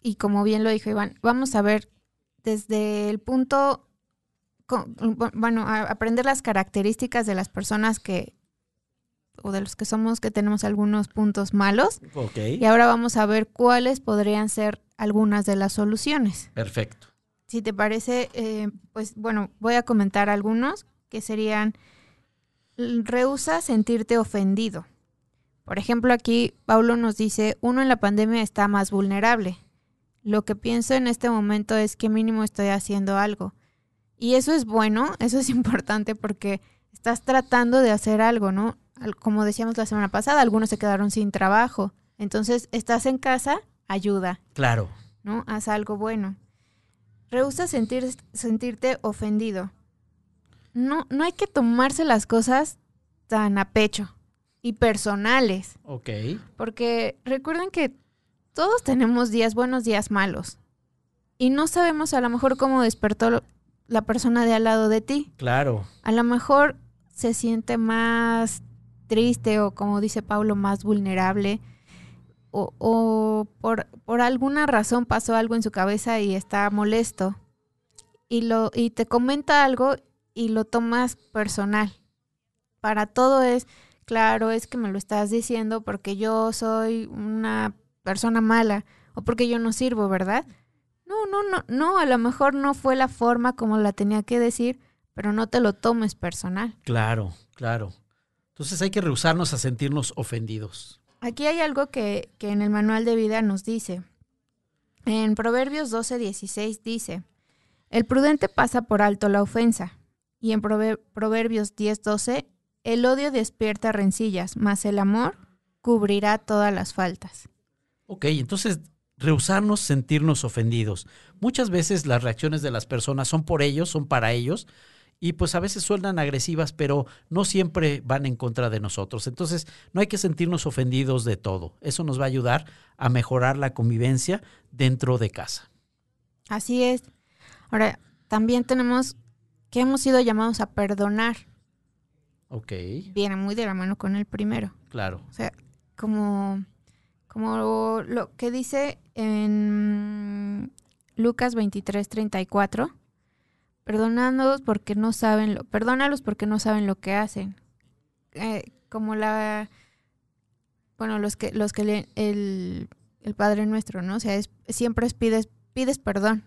y como bien lo dijo Iván, vamos a ver desde el punto bueno, aprender las características de las personas que, o de los que somos que tenemos algunos puntos malos. Y ahora vamos a ver cuáles podrían ser algunas de las soluciones. Perfecto. Si te parece, eh, pues bueno, voy a comentar algunos que serían, rehúsa sentirte ofendido. Por ejemplo, aquí Paulo nos dice, uno en la pandemia está más vulnerable. Lo que pienso en este momento es que mínimo estoy haciendo algo. Y eso es bueno, eso es importante porque estás tratando de hacer algo, ¿no? Como decíamos la semana pasada, algunos se quedaron sin trabajo. Entonces, estás en casa, ayuda. Claro. ¿No? Haz algo bueno. Rehúsa sentir, sentirte ofendido. No, no hay que tomarse las cosas tan a pecho y personales. Ok. Porque recuerden que todos tenemos días buenos, días malos. Y no sabemos a lo mejor cómo despertó la persona de al lado de ti. Claro. A lo mejor se siente más triste o como dice Pablo, más vulnerable. O, o por, por, alguna razón pasó algo en su cabeza y está molesto. Y, lo, y te comenta algo y lo tomas personal. Para todo es, claro, es que me lo estás diciendo porque yo soy una persona mala o porque yo no sirvo, ¿verdad? No, no, no, no, a lo mejor no fue la forma como la tenía que decir, pero no te lo tomes personal. Claro, claro. Entonces hay que rehusarnos a sentirnos ofendidos. Aquí hay algo que, que en el manual de vida nos dice. En Proverbios 12, 16 dice, el prudente pasa por alto la ofensa. Y en Proverbios 10, 12, el odio despierta rencillas, mas el amor cubrirá todas las faltas. Ok, entonces rehusarnos sentirnos ofendidos. Muchas veces las reacciones de las personas son por ellos, son para ellos, y pues a veces suenan agresivas, pero no siempre van en contra de nosotros. Entonces, no hay que sentirnos ofendidos de todo. Eso nos va a ayudar a mejorar la convivencia dentro de casa. Así es. Ahora, también tenemos que hemos sido llamados a perdonar. Ok. Viene muy de la mano con el primero. Claro. O sea, como como lo que dice en Lucas 23, 34, perdonándolos porque no saben lo, perdónalos porque no saben lo que hacen. Eh, como la, bueno, los que, los que leen el, el Padre Nuestro, ¿no? O sea, es, siempre pides, pides perdón.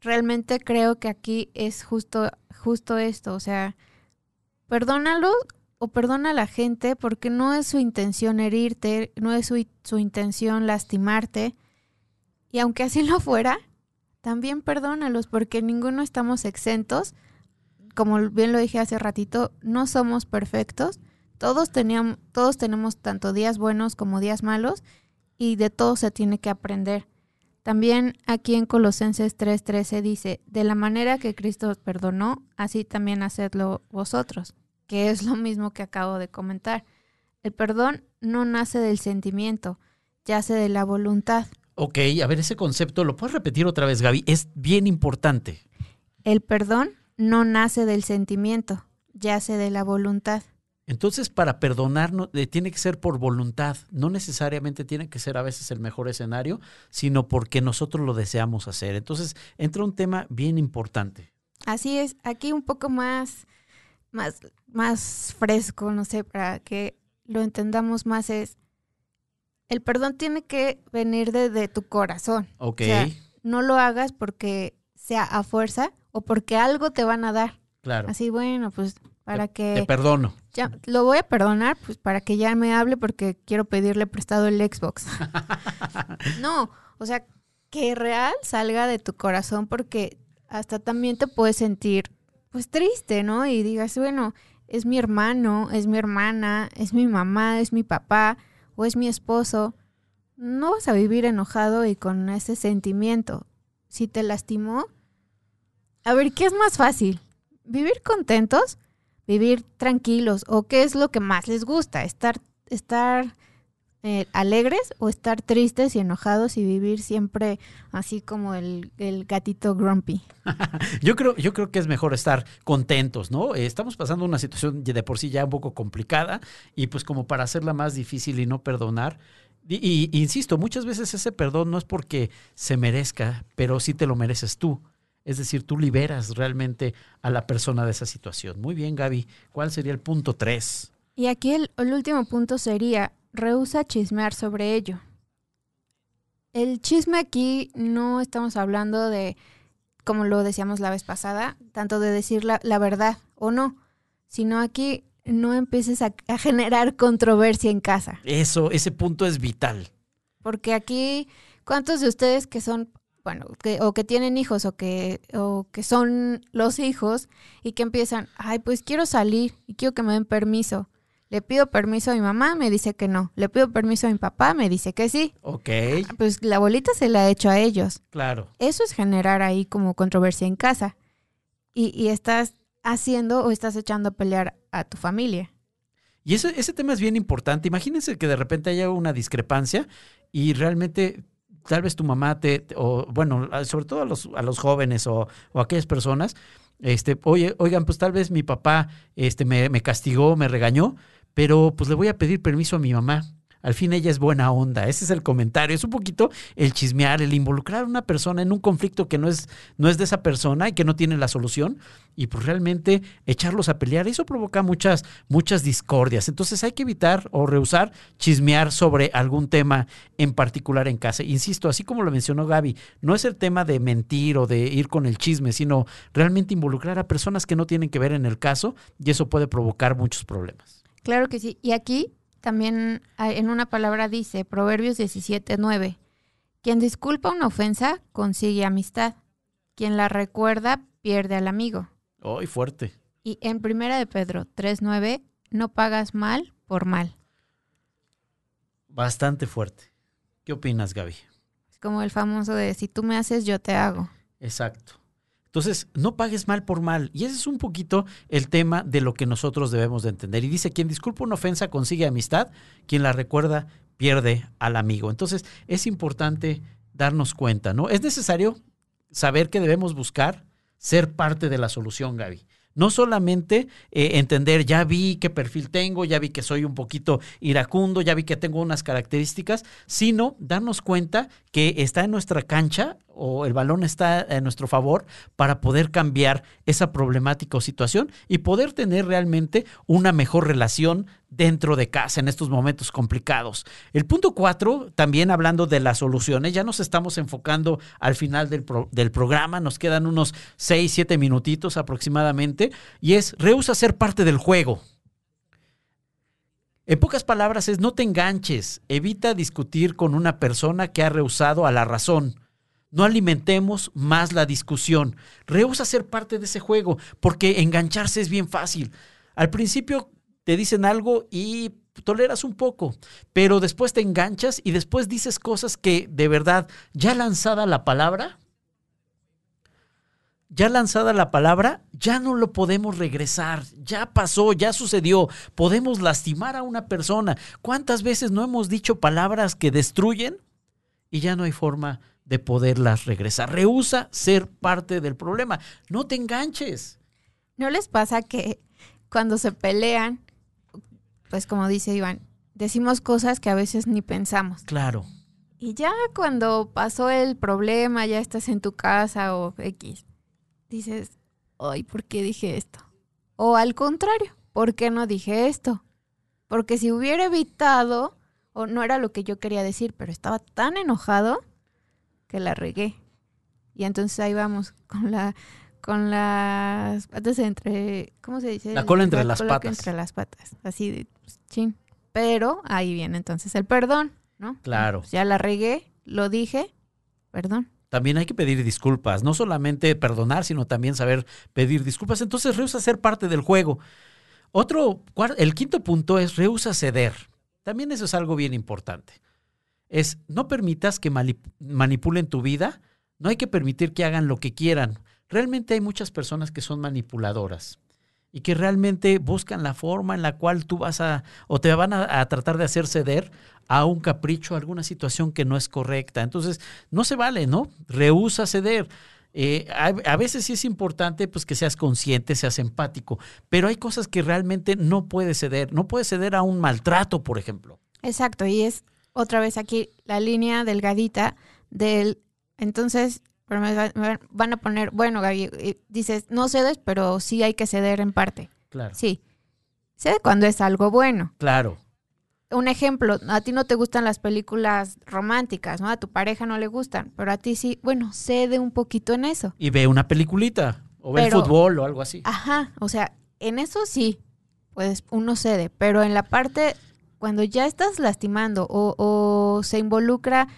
Realmente creo que aquí es justo, justo esto, o sea, perdónalos o perdona a la gente porque no es su intención herirte, no es su, intención lastimarte. Y aunque así lo fuera, también perdónalos porque ninguno estamos exentos. Como bien lo dije hace ratito, no somos perfectos. Todos, teníamos, todos tenemos tanto días buenos como días malos y de todo se tiene que aprender. También aquí en Colosenses 3:13 dice, de la manera que Cristo perdonó, así también hacedlo vosotros que es lo mismo que acabo de comentar. El perdón no nace del sentimiento, yace de la voluntad. Ok, a ver, ese concepto, ¿lo puedes repetir otra vez, Gaby? Es bien importante. El perdón no nace del sentimiento, yace de la voluntad. Entonces, para perdonar eh, tiene que ser por voluntad, no necesariamente tiene que ser a veces el mejor escenario, sino porque nosotros lo deseamos hacer. Entonces, entra un tema bien importante. Así es, aquí un poco más más, más fresco, no sé, para que lo entendamos más es, el perdón tiene que venir de, tu corazón. Ok. no lo hagas porque sea a fuerza o porque algo te van a dar. Claro. Así, bueno, pues para que... Te perdono. Ya, lo voy a perdonar, pues para que ya me hable porque quiero pedirle prestado el Xbox. no, o sea, que real salga de tu corazón porque hasta también te puedes sentir pues triste, ¿no? Y digas, bueno, es mi hermano, es mi hermana, es mi mamá, es mi papá o es mi esposo. No vas a vivir enojado y con ese sentimiento. Si te lastimó, a ver, ¿qué es más fácil? ¿Vivir contentos? ¿Vivir tranquilos? ¿O qué es lo que más les gusta? ¿Estar, estar eh, alegres o estar tristes y enojados y vivir siempre así como el, gatito grumpy? yo, creo, yo creo que es mejor estar contentos, ¿no? Eh, estamos pasando una situación de por sí ya un poco complicada y pues como para hacerla más difícil y no perdonar. Y, y insisto, muchas veces ese perdón no es porque se merezca, pero sí te lo mereces tú. Es decir, tú liberas realmente a la persona de esa situación. Muy bien, Gaby. ¿Cuál sería el punto tres? Y aquí el, el último punto sería, rehúsa chismear sobre ello. El chisme aquí no estamos hablando de, como lo decíamos la vez pasada, tanto de decir la, la verdad o no, sino aquí no empieces a, a generar controversia en casa. Eso, ese punto es vital. Porque aquí, ¿cuántos de ustedes que son, bueno, que, o que tienen hijos o que, o que son los hijos y que empiezan, ay, pues quiero salir y quiero que me den permiso? Le pido permiso a mi mamá, me dice que no. Le pido permiso a mi papá, me dice que sí. Ok, Pues la bolita se la ha hecho a ellos. claro. Eso es generar ahí como controversia en casa. Y, y estás haciendo o estás echando a pelear a tu familia. Y ese, ese tema es bien importante. Imagínense que de repente haya una discrepancia y realmente tal vez tu mamá te, o bueno, a- sobre todo a los, a los jóvenes o, o aquellas personas, este, oye, oigan, pues tal vez mi papá este, me, me castigó, me regañó, pero pues le voy a pedir permiso a mi mamá. Al fin ella es buena onda. Ese es el comentario. Es un poquito el chismear, el involucrar a una persona en un conflicto que no es, no es de esa persona y que no tiene la solución. Y pues realmente echarlos a pelear. Eso provoca muchas, muchas discordias. Entonces hay que evitar o rehusar chismear sobre algún tema en particular en casa. Insisto, así como lo mencionó Gaby, no es el tema de mentir o de ir con el chisme, sino realmente involucrar a personas que no tienen que ver en el caso y eso puede provocar muchos problemas. Claro que sí. Y aquí también hay- en una palabra dice, Proverbios 17:9, quien disculpa una ofensa consigue amistad, quien la recuerda pierde al amigo. ¡Ay, fuerte! Y en primera de Pedro 3:9, no pagas mal por mal. Bastante fuerte. ¿Qué opinas, Gaby? Es como el famoso de si tú me haces, yo te hago. Exacto. Entonces, no pagues mal por mal. Y ese es un poquito el tema de lo que nosotros debemos de entender. Y dice, quien disculpa una ofensa consigue amistad, quien la recuerda pierde al amigo. Entonces, es importante darnos cuenta, ¿no? Es necesario saber que debemos buscar ser parte de la solución, Gaby. No solamente eh, entender, ya vi qué perfil tengo, ya vi que soy un poquito iracundo, ya vi que tengo unas características, sino darnos cuenta que está en nuestra cancha o el balón está a nuestro favor para poder cambiar esa problemática o situación y poder tener realmente una mejor relación dentro de casa en estos momentos complicados. El punto cuatro, también hablando de las soluciones, ya nos estamos enfocando al final del, del programa, nos quedan unos seis, siete minutitos aproximadamente, y es rehúsa ser parte del juego. En pocas palabras es no te enganches, evita discutir con una persona que ha rehusado a la razón. No alimentemos más la discusión. Rehúsa ser parte de ese juego, porque engancharse es bien fácil. Al principio te dicen algo y toleras un poco, pero después te enganchas y después dices cosas que de verdad, ya lanzada la palabra, ya lanzada la palabra, ya no lo podemos regresar, ya pasó, ya sucedió, podemos lastimar a una persona. ¿Cuántas veces no hemos dicho palabras que destruyen y ya no hay forma de poderlas regresar? Rehúsa ser parte del problema, no te enganches. ¿No les pasa que cuando se pelean, pues como dice Iván, decimos cosas que a veces ni pensamos? Claro, Y ya cuando pasó el problema, ya estás en tu casa o X, dices, ay, ¿por qué dije esto? O al contrario, ¿por qué no dije esto? Porque si hubiera evitado, o no era lo que yo quería decir, pero estaba tan enojado que la regué. Y entonces ahí vamos con la con las patas entre, ¿cómo se dice? La cola entre las cola patas. Entre las patas, así de pues, chin. Pero ahí viene entonces el perdón, ¿no? claro. Pues ya la regué, lo dije, perdón. También hay que pedir disculpas, no solamente perdonar, sino también saber pedir disculpas. Entonces rehúsa ser parte del juego. Otro, el quinto punto es rehúsa ceder. También eso es algo bien importante. Es no permitas que manipulen tu vida, no hay que permitir que hagan lo que quieran. Realmente hay muchas personas que son manipuladoras y que realmente buscan la forma en la cual tú vas a o te van a, a tratar de hacer ceder a un capricho, a alguna situación que no es correcta. Entonces, no se vale, ¿no? Rehúsa ceder. Eh, a, a veces sí es importante pues que seas consciente, seas empático, pero hay cosas que realmente no puedes ceder. No puedes ceder a un maltrato, por ejemplo. Exacto, y es otra vez aquí la línea delgadita del, entonces pero me, va- me van a poner, bueno, Gaby, eh, dices, no cedes, pero sí hay que ceder en parte. Claro. Sí. Cede cuando es algo bueno. Claro. Un ejemplo, a ti no te gustan las películas románticas, ¿no? A tu pareja no le gustan, pero a ti sí, bueno, cede un poquito en eso. Y ve una peliculita. O ve Pero- el fútbol o algo así. Ajá, o sea, en eso sí, pues uno cede, pero en la parte cuando ya estás lastimando o, se involucra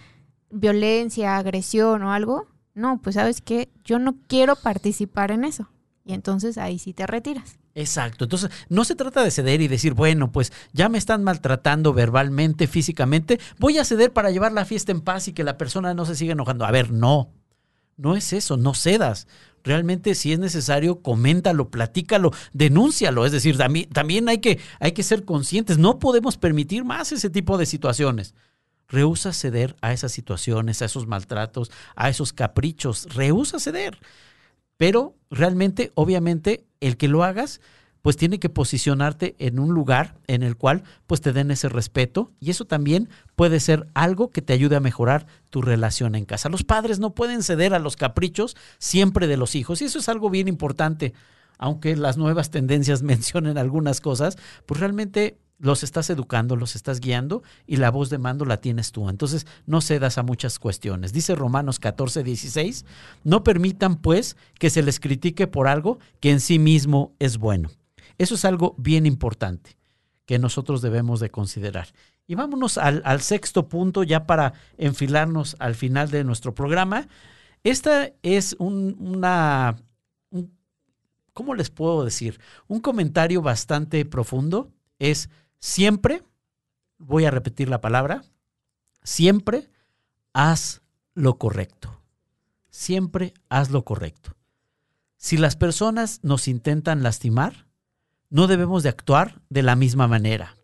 violencia, agresión o algo, no, pues sabes que yo no quiero participar en eso. Y entonces ahí sí te retiras. Exacto. Entonces, no se trata de ceder y decir, bueno, pues ya me están maltratando verbalmente, físicamente, voy a ceder para llevar la fiesta en paz y que la persona no se siga enojando. A ver, no. No es eso, no cedas. Realmente, si es necesario, coméntalo, platícalo, denúncialo. Es decir, también, hay, que, hay que ser conscientes. No podemos permitir más ese tipo de situaciones. Rehúsa ceder a esas situaciones, a esos maltratos, a esos caprichos. Rehúsa ceder. Pero realmente, obviamente, el que lo hagas, pues tiene que posicionarte en un lugar en el cual pues te den ese respeto y eso también puede ser algo que te ayude a mejorar tu relación en casa. Los padres no pueden ceder a los caprichos siempre de los hijos y eso es algo bien importante. Aunque las nuevas tendencias mencionen algunas cosas, pues realmente los estás educando, los estás guiando y la voz de mando la tienes tú. Entonces no cedas a muchas cuestiones. Dice Romanos 14, 16, no permitan pues que se les critique por algo que en sí mismo es bueno. Eso es algo bien importante que nosotros debemos de considerar. Y vámonos al, sexto punto ya para enfilarnos al final de nuestro programa. Esta es un, una, un- ¿cómo les puedo decir? Un comentario bastante profundo. Es siempre, voy a repetir la palabra, siempre haz lo correcto. Siempre haz lo correcto. Si las personas nos intentan lastimar, no debemos de actuar de la misma manera.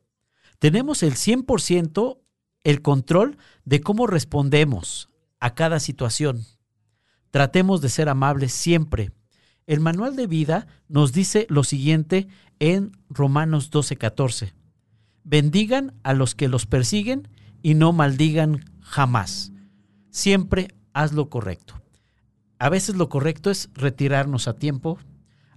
Tenemos el 100% el control de cómo respondemos a cada situación. Tratemos de ser amables siempre. El manual de vida nos dice lo siguiente en Romanos 12:14. Bendigan a los que los persiguen y no maldigan jamás. Siempre haz lo correcto. A veces lo correcto es retirarnos a tiempo.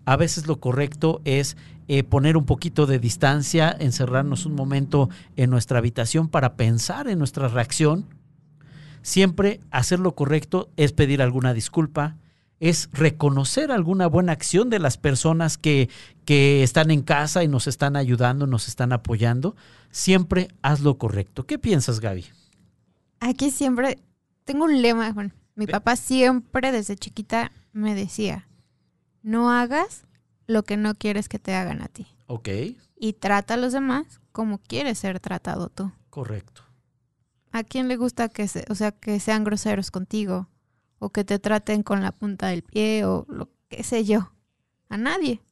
A veces lo correcto es eh, poner un poquito de distancia, encerrarnos un momento en nuestra habitación para pensar en nuestra reacción. Siempre hacer lo correcto es pedir alguna disculpa, es reconocer alguna buena acción de las personas que, que están en casa y nos están ayudando, nos están apoyando. Siempre haz lo correcto. ¿Qué piensas, Gaby? Aquí siempre tengo un lema, bueno, mi papá siempre desde chiquita me decía, no hagas lo que no quieres que te hagan a ti Ok, y trata a los demás como quieres ser tratado tú. correcto. ¿A quién le gusta que se, o sea, que sean groseros contigo o que te traten con la punta del pie o lo que sé yo? A nadie.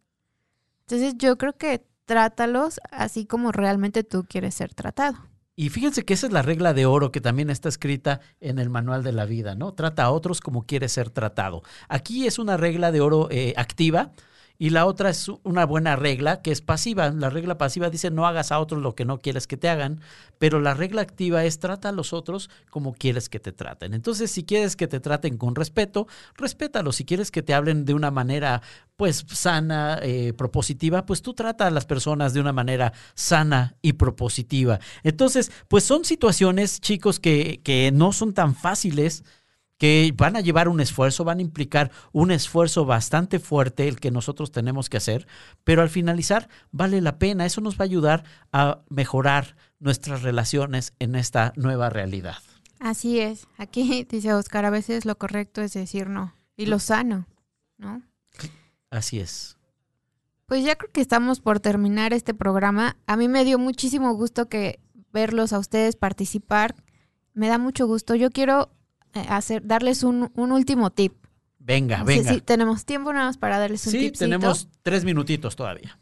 Entonces yo creo que trátalos así como realmente tú quieres ser tratado. Y fíjense que esa es la regla de oro que también está escrita en el manual de la vida, ¿no? Trata a otros como quieres ser tratado. Aquí es una regla de oro eh, activa y la otra es una buena regla que es pasiva. La regla pasiva dice no hagas a otros lo que no quieres que te hagan, pero la regla activa es trata a los otros como quieres que te traten. Entonces, si quieres que te traten con respeto, respétalos. Si quieres que te hablen de una manera pues sana, eh, propositiva, pues tú trata a las personas de una manera sana y propositiva. Entonces, pues son situaciones, chicos, que, que no son tan fáciles que van a llevar un esfuerzo, van a implicar un esfuerzo bastante fuerte el que nosotros tenemos que hacer, pero al finalizar vale la pena, eso nos va a ayudar a mejorar nuestras relaciones en esta nueva realidad. Así es. Aquí dice Oscar, a veces lo correcto es decir no y lo sano, ¿no? Así es. Pues ya creo que estamos por terminar este programa. A mí me dio muchísimo gusto que verlos a ustedes participar. Me da mucho gusto. Yo quiero hacer, darles un, un último tip. Venga, venga. si tenemos tiempo nada más para darles un Sí, tipcito. tenemos tres minutitos todavía.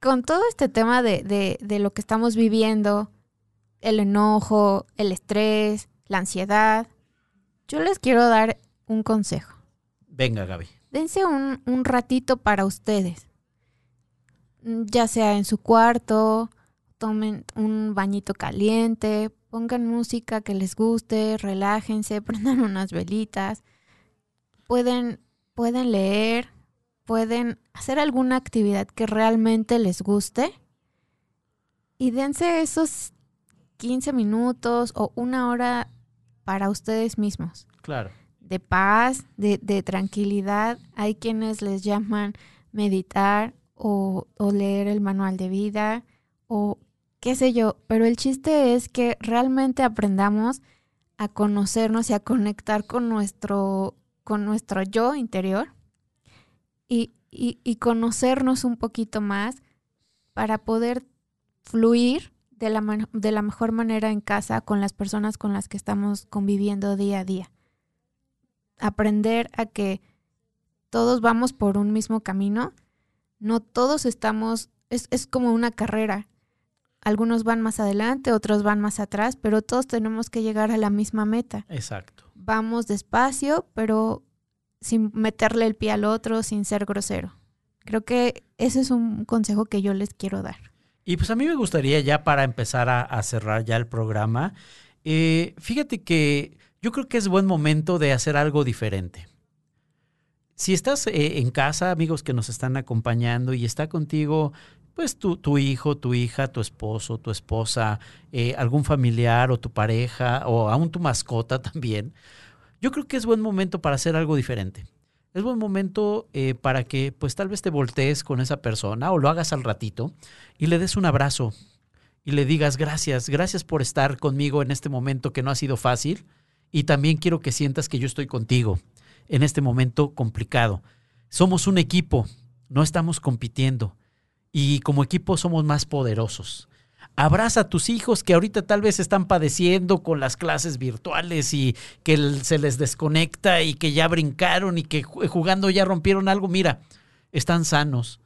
Con todo este tema de, de, de lo que estamos viviendo, el enojo, el estrés, la ansiedad, yo les quiero dar un consejo. Venga, Gaby. dense un, un ratito para ustedes. Ya sea en su cuarto, tomen un bañito caliente, pongan música que les guste, relájense, prendan unas velitas. Pueden, pueden leer, pueden hacer alguna actividad que realmente les guste y dense esos 15 minutos o una hora para ustedes mismos. Claro. De paz, de, de tranquilidad. Hay quienes les llaman meditar o, o leer el manual de vida o qué sé yo, pero el chiste es que realmente aprendamos a conocernos y a conectar con nuestro, con nuestro yo interior y, y, y conocernos un poquito más para poder fluir de la, de la mejor manera en casa con las personas con las que estamos conviviendo día a día. Aprender a que todos vamos por un mismo camino, no todos estamos, es, es como una carrera. Algunos van más adelante, otros van más atrás, pero todos tenemos que llegar a la misma meta. Exacto. Vamos despacio, pero sin meterle el pie al otro, sin ser grosero. Creo que ese es un consejo que yo les quiero dar. Y pues a mí me gustaría ya para empezar a, a cerrar ya el programa, eh, fíjate que yo creo que es buen momento de hacer algo diferente. Si estás eh, en casa, amigos que nos están acompañando y está contigo, pues tu, tu hijo, tu hija, tu esposo, tu esposa, eh, algún familiar o tu pareja o aún tu mascota también, yo creo que es buen momento para hacer algo diferente. Es buen momento eh, para que pues tal vez te voltees con esa persona o lo hagas al ratito y le des un abrazo y le digas gracias, gracias por estar conmigo en este momento que no ha sido fácil y también quiero que sientas que yo estoy contigo en este momento complicado. Somos un equipo, no estamos compitiendo y como equipo somos más poderosos. Abraza a tus hijos que ahorita tal vez están padeciendo con las clases virtuales y que se les desconecta y que ya brincaron y que ju- jugando ya rompieron algo. Mira, están sanos.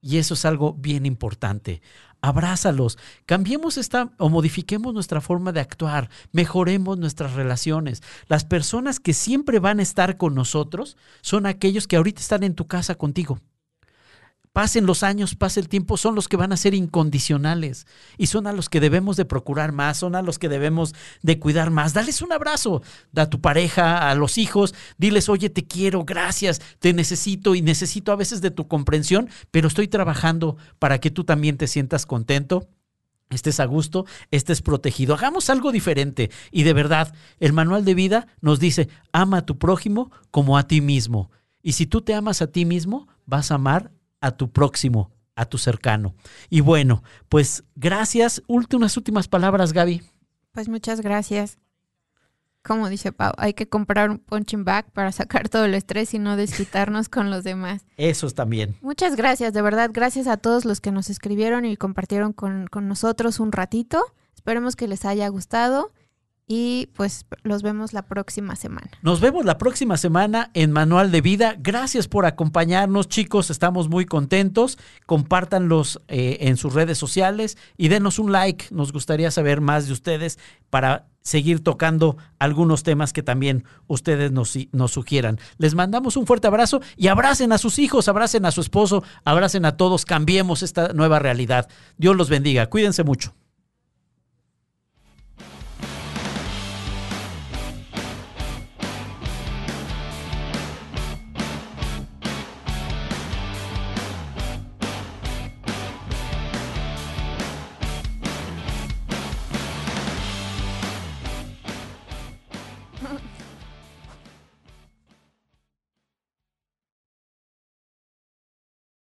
Y eso es algo bien importante. Abrázalos, cambiemos esta o modifiquemos nuestra forma de actuar, mejoremos nuestras relaciones. Las personas que siempre van a estar con nosotros son aquellos que ahorita están en tu casa contigo. Pasen los años, pase el tiempo, son los que van a ser incondicionales y son a los que debemos de procurar más, son a los que debemos de cuidar más. Dales un abrazo a tu pareja, a los hijos, diles, oye, te quiero, gracias, te necesito y necesito a veces de tu comprensión, pero estoy trabajando para que tú también te sientas contento estés a gusto, estés protegido. Hagamos algo diferente. Y de verdad, el manual de vida nos dice, ama a tu prójimo como a ti mismo. Y si tú te amas a ti mismo, vas a amar a tu próximo, a tu cercano. Y bueno, pues gracias. Últimas, últimas palabras, Gaby. Pues muchas gracias. Como dice Pau, hay que comprar un punching bag para sacar todo el estrés y no desquitarnos con los demás. Esos también. Muchas gracias, de verdad, gracias a todos los que nos escribieron y compartieron con, con nosotros un ratito. Esperemos que les haya gustado y pues los vemos la próxima semana. Nos vemos la próxima semana en Manual de Vida. Gracias por acompañarnos, chicos. Estamos muy contentos. Compártanlos eh, en sus redes sociales y denos un like. Nos gustaría saber más de ustedes para seguir tocando algunos temas que también ustedes nos, nos sugieran. Les mandamos un fuerte abrazo y abracen a sus hijos, abracen a su esposo, abracen a todos. Cambiemos esta nueva realidad. Dios los bendiga. Cuídense mucho.